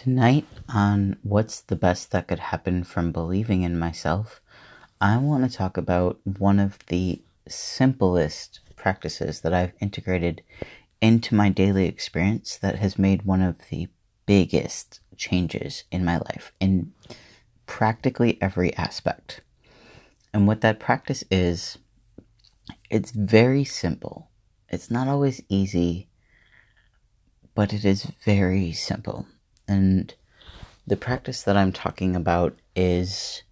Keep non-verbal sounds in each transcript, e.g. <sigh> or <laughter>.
Tonight, on What's the Best That Could Happen from Believing in Myself, I want to talk about one of the simplest practices that I've integrated into my daily experience that has made one of the biggest changes in my life in practically every aspect. And what that practice is, it's very simple. It's not always easy, but it is very simple. And the practice that I'm talking about is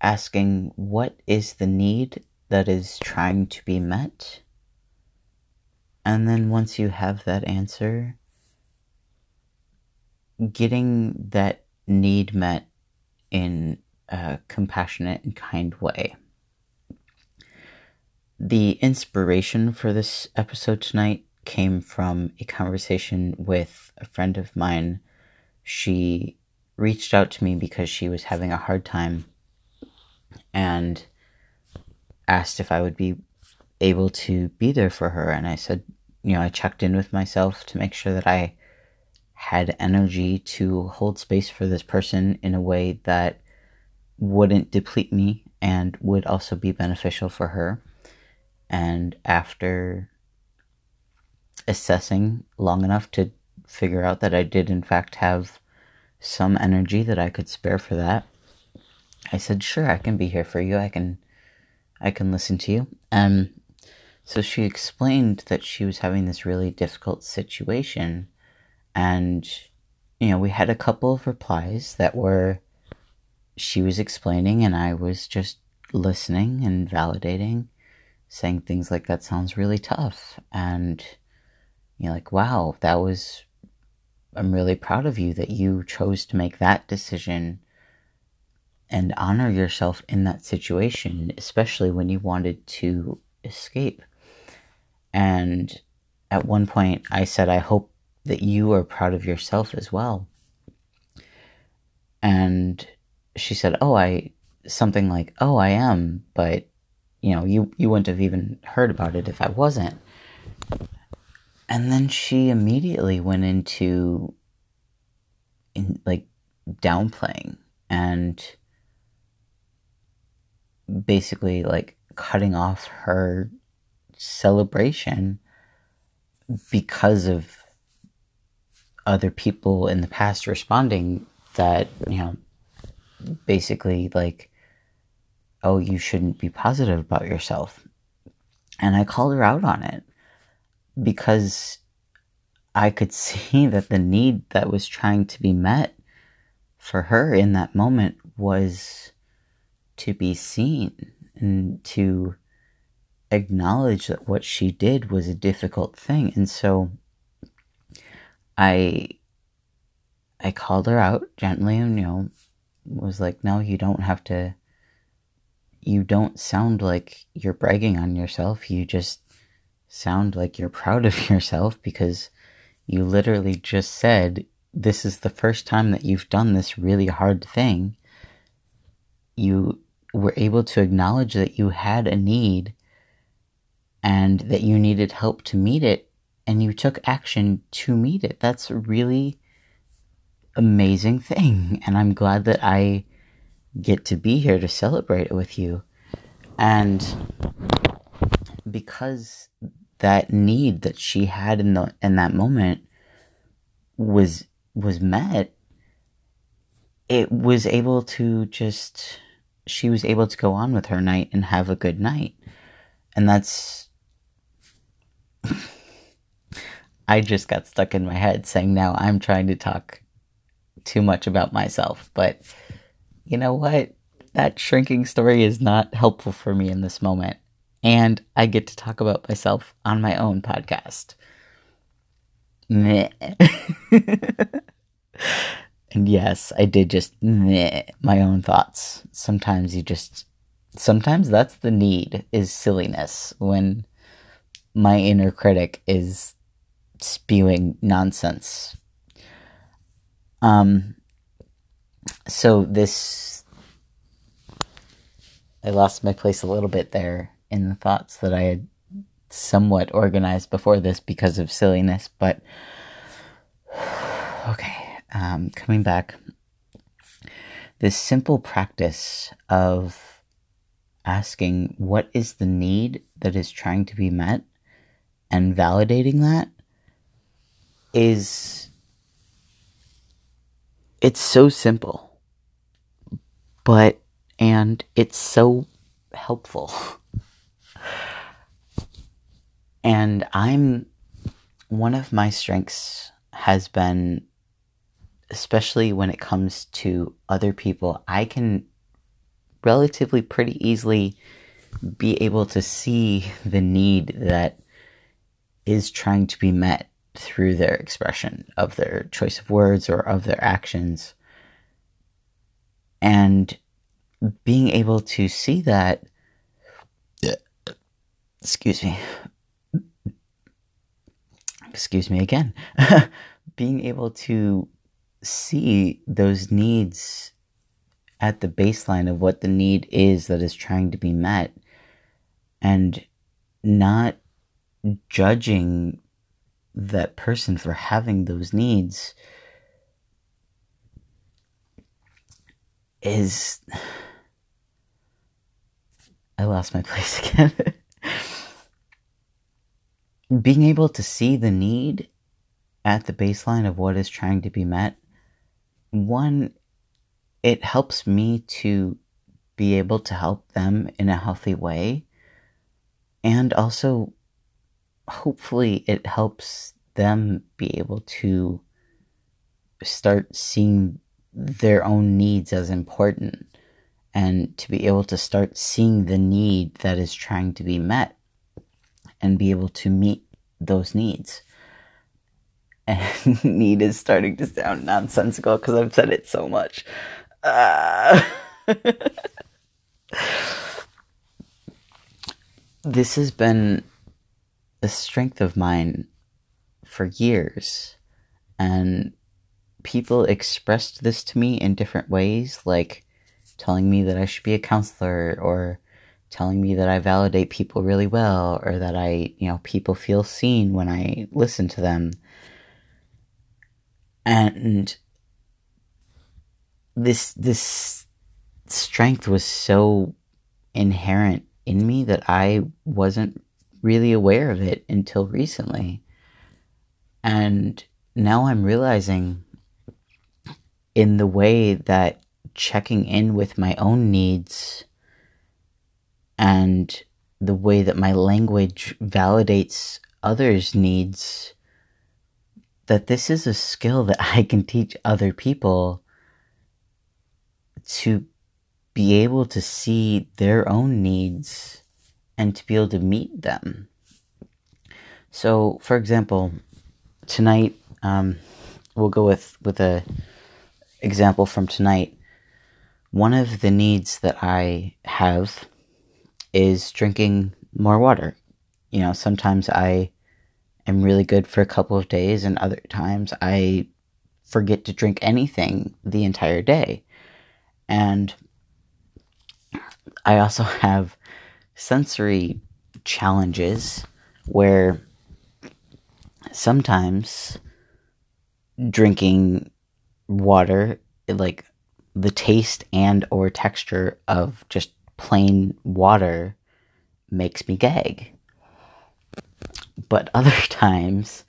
asking what is the need that is trying to be met? And then once you have that answer, getting that need met in a compassionate and kind way. The inspiration for this episode tonight came from a conversation with a friend of mine. She reached out to me because she was having a hard time and asked if I would be able to be there for her. And I said, you know, I checked in with myself to make sure that I had energy to hold space for this person in a way that wouldn't deplete me and would also be beneficial for her. And after assessing long enough to figure out that I did, in fact, have some energy that I could spare for that, I said, "Sure, I can be here for you. I can, I can listen to you." Um, so she explained that she was having this really difficult situation, and you know, we had a couple of replies that were she was explaining, and I was just listening and validating, saying things like, "That sounds really tough," and you know, like, "Wow, that was." I'm really proud of you that you chose to make that decision and honor yourself in that situation, especially when you wanted to escape. And at one point, I said, I hope that you are proud of yourself as well. And she said, Oh, I, something like, Oh, I am, but you know, you, you wouldn't have even heard about it if I wasn't. And then she immediately went into, in, like, downplaying and basically like cutting off her celebration because of other people in the past responding that you know basically like oh you shouldn't be positive about yourself. And i called her out on it because i could <laughs> see that the need that was trying to be met for her in that moment was to be seen and to acknowledge that what she did was a difficult thing. And so I I called her out gently and you know was like, "No, you don't have to you don't sound like you're bragging on yourself. You just sound like you're proud of <laughs> yourself because you literally just said this is the first time that you've done this really hard thing. You were able to acknowledge that you had a need and that you needed help to meet it and you took action to meet it. That's a really amazing thing. <laughs> And I'm glad that I get to be here to celebrate it with you. And because that need that she had in the in that moment was was met, it was able to just she was able to go on with her night and have a good night. And that's. <laughs> I just got stuck in my head saying now I'm trying to talk too much about myself. But you know what? That shrinking story is not helpful for me in this moment. And I get to talk about myself on my own podcast. Meh. <laughs> And yes, I did just meh, my own thoughts. Sometimes you just sometimes that's the need is silliness when my inner critic is spewing nonsense. Um so this I lost my place a little bit there in the thoughts that I had somewhat organized before this because of silliness, but <sighs> okay. Um, coming back, this simple practice of asking what is the need that is trying to be met and validating that is it's so simple but and it's so helpful <laughs> and i'm one of my strengths has been especially when it comes to other people i can relatively pretty easily be able to see the need that is trying to be met through their expression of their choice of words or of their actions. And being able to see that, excuse me, excuse me again, <laughs> being able to see those needs at the baseline of what the need is that is trying to be met and not judging that person for having those needs is <sighs> I lost my <laughs> place again. Being able to see the need at the baseline of what is trying to be met, one, it helps me to be able to help them in a healthy way. And also, hopefully it helps them be able to start seeing their own needs as important and to be able to start seeing the need that is trying to be met and be able to meet those needs. And <laughs> need is starting to sound nonsensical because I've said it so much. Uh... <laughs> this has been a strength of mine for years. And people expressed this to me in different ways, like telling me that I should be a counselor or telling me that I validate people really well or that I, you know, people feel seen when I listen to them. And this this strength was so inherent in me that I wasn't really aware of it until recently. And now I'm realizing in the way that checking in with my own needs and the way that my language validates others' needs, that this is a skill that <laughs> I can teach other people to be able to see their own needs and to be able to meet them. So, for example, tonight um, we'll go with with a example from tonight. One of the needs that I have is drinking more water. You know, sometimes I am really good for a couple of days, and other times I forget to drink anything the entire day. And I also <laughs> have sensory challenges where sometimes drinking water like the taste and or texture of just plain water makes me gag. But other <laughs> times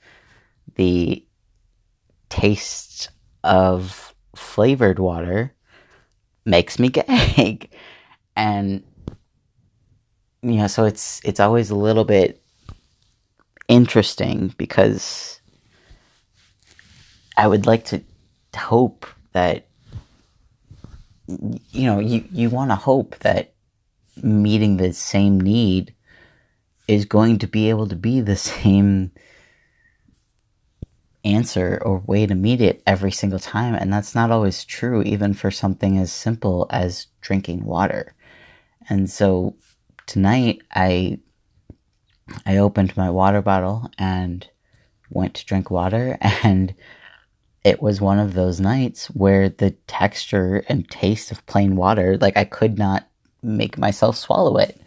the taste of flavored water makes me gag. <laughs> And you know, so it's it's always a little bit interesting because I would like to hope that you know, you you want to hope that meeting the same need is going to be able to be the same answer or way to meet it every single time and that's not always true even for something as simple as drinking water. And so tonight I I opened my water bottle and went to drink water <laughs> and it was one of those nights where the texture and taste of plain water like I could not make myself swallow it.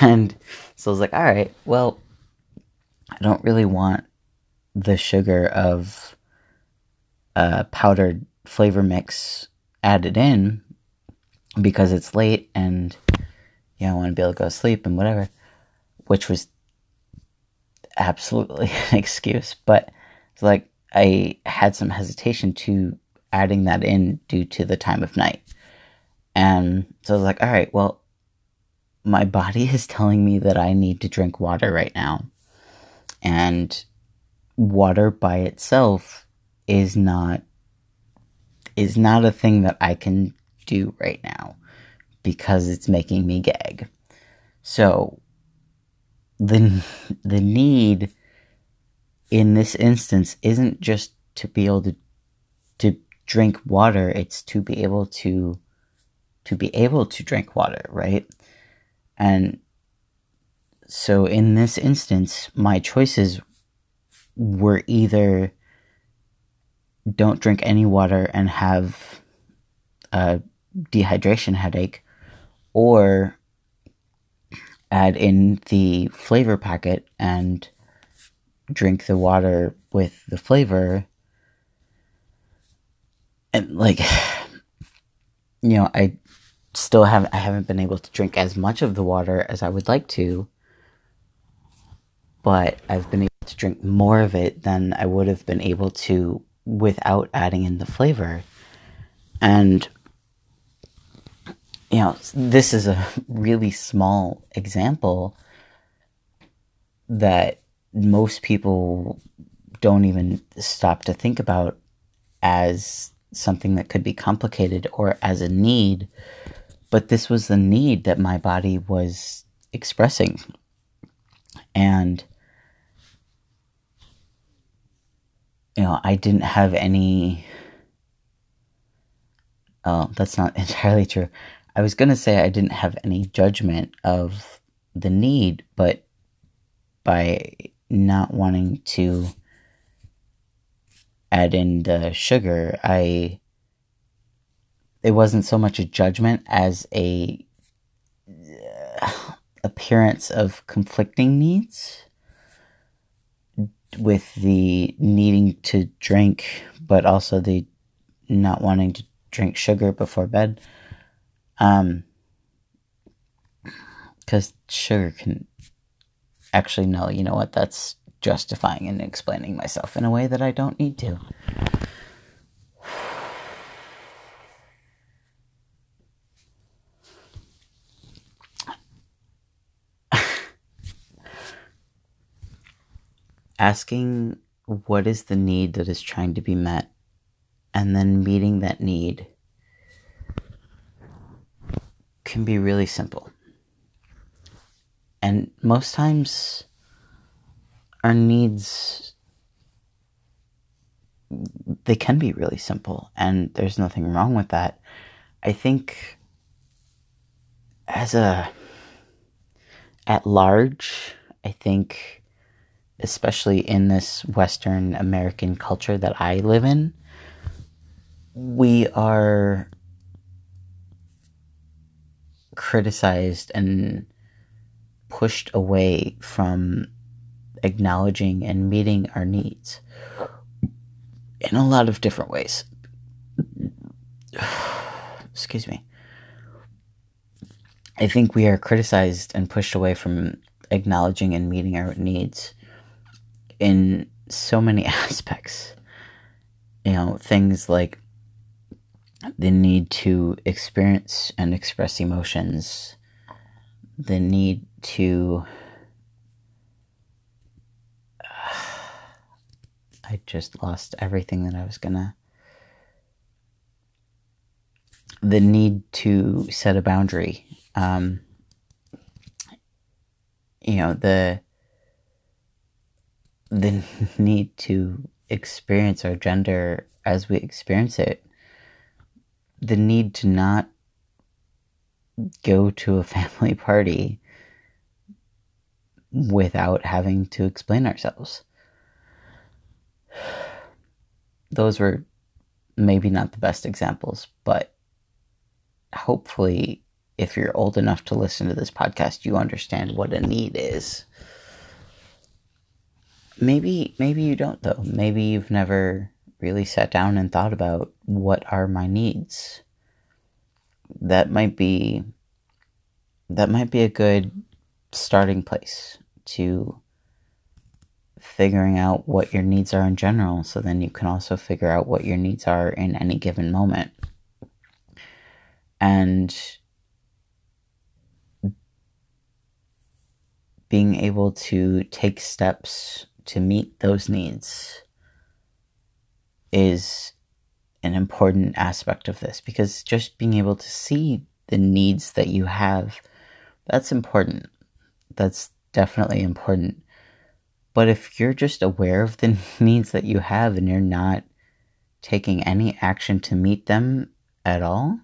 And so I was like, all right, well, I don't really want the sugar of a powdered flavor mix added in because it's late and you know, I want to be able to go to sleep and whatever, which was absolutely <laughs> an excuse. But it's like I had some hesitation to adding that in due to the time of night. And so I was like, all right, well, my body <laughs> is telling me that I need to drink water right now. And water by itself is not is not a thing that I can do right now because it's making me gag. So the <laughs> the need in this instance isn't just to be able to to drink water, it's to be able to to be able to drink water, right? And so in this instance, my choices were either don't drink any water and have a dehydration headache, or add in the flavor packet and drink the water with the flavor. And like, <sighs> you know, I still have I haven't been able to drink as much of the water as I would like to, but I've been able to drink more of it than I would have been able to without adding in the flavor. And you know, this is a <laughs> really small example that most people don't even stop to think about as something that could be complicated or as a need. But this was the need that my body was expressing. And, you know, I didn't have any. Oh, that's not <laughs> entirely true. I was going to say I didn't have any judgment of the need, but by not wanting to add in the sugar, I it wasn't so much a judgment as a uh, appearance of conflicting needs with the needing to drink but also the not wanting to drink sugar before bed um, because sugar can actually no, you know what? That's justifying and explaining myself in a way that I don't need to. Asking what is the need that is trying to be met, and then meeting that need can be really simple. And most times, our needs they can be really simple and there's nothing wrong with that i think as a at large i think especially in this western american culture that i live in we are criticized and pushed away from acknowledging and meeting our needs in a lot of different ways. <sighs> Excuse me. I think we are criticized and pushed away from acknowledging and meeting our needs in so many <laughs> aspects. You know, things like the need to experience and express emotions, the need to. <sighs> I just lost everything that I was gonna. The need to set a boundary. Um, you know, the the <laughs> need to experience our gender as we experience it the need to not go to a <laughs> family party without having to explain ourselves. <sighs> Those were maybe not the best examples, but hopefully, if you're old enough to listen to this podcast, you understand what a need is. Maybe maybe you don't though. Maybe you've never really sat down and thought about what are my needs. That might be that might be a good starting place to figuring out what your needs are in general so then you can also figure out what your needs are in any given moment. And being able to take steps to meet those needs is an important aspect of this because just being able to see the needs that you have that's important. That's definitely important. But if you're just aware of the <laughs> needs that you have and you're not taking any action to meet them at all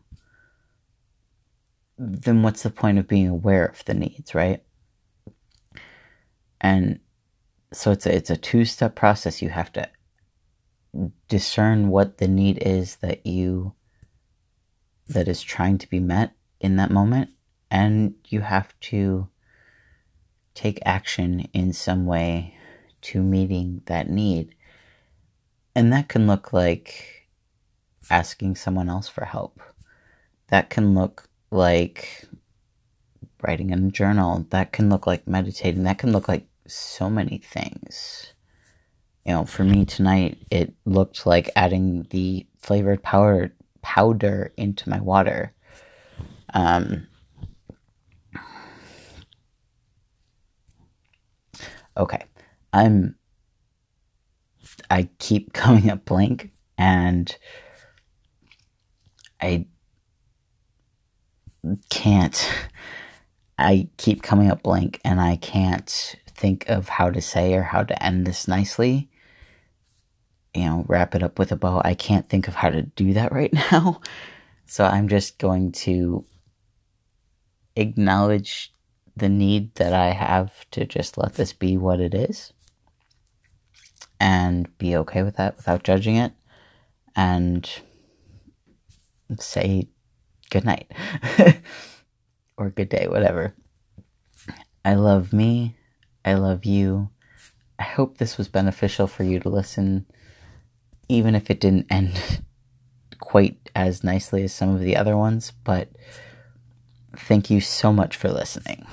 then what's the point of being aware of the needs right? And so it's a, it's a two step process. You have to discern what the need is that you that is trying to be met in that moment and you have to take action in some way to meeting that need. And that can look like asking someone else for help. That can look like writing in a journal. That can look like meditating. That can look like so many things you know, for me tonight, it looked like adding the flavored powder powder into my water. Um, okay, I'm. I keep <laughs> coming up blank, and I can't. <laughs> I keep coming up blank, and I can't think of how to say or how to end this nicely you know, wrap it up with a bow. I can't think of how to do that <laughs> right now. So I'm just going to acknowledge the need that I have to just let this be what it is and be okay with that without judging it and say good night <laughs> or good day, whatever. I love me. I love you. I hope this was beneficial for you to listen even if it didn't end <laughs> quite as nicely as some of the other ones, but thank you so much for listening.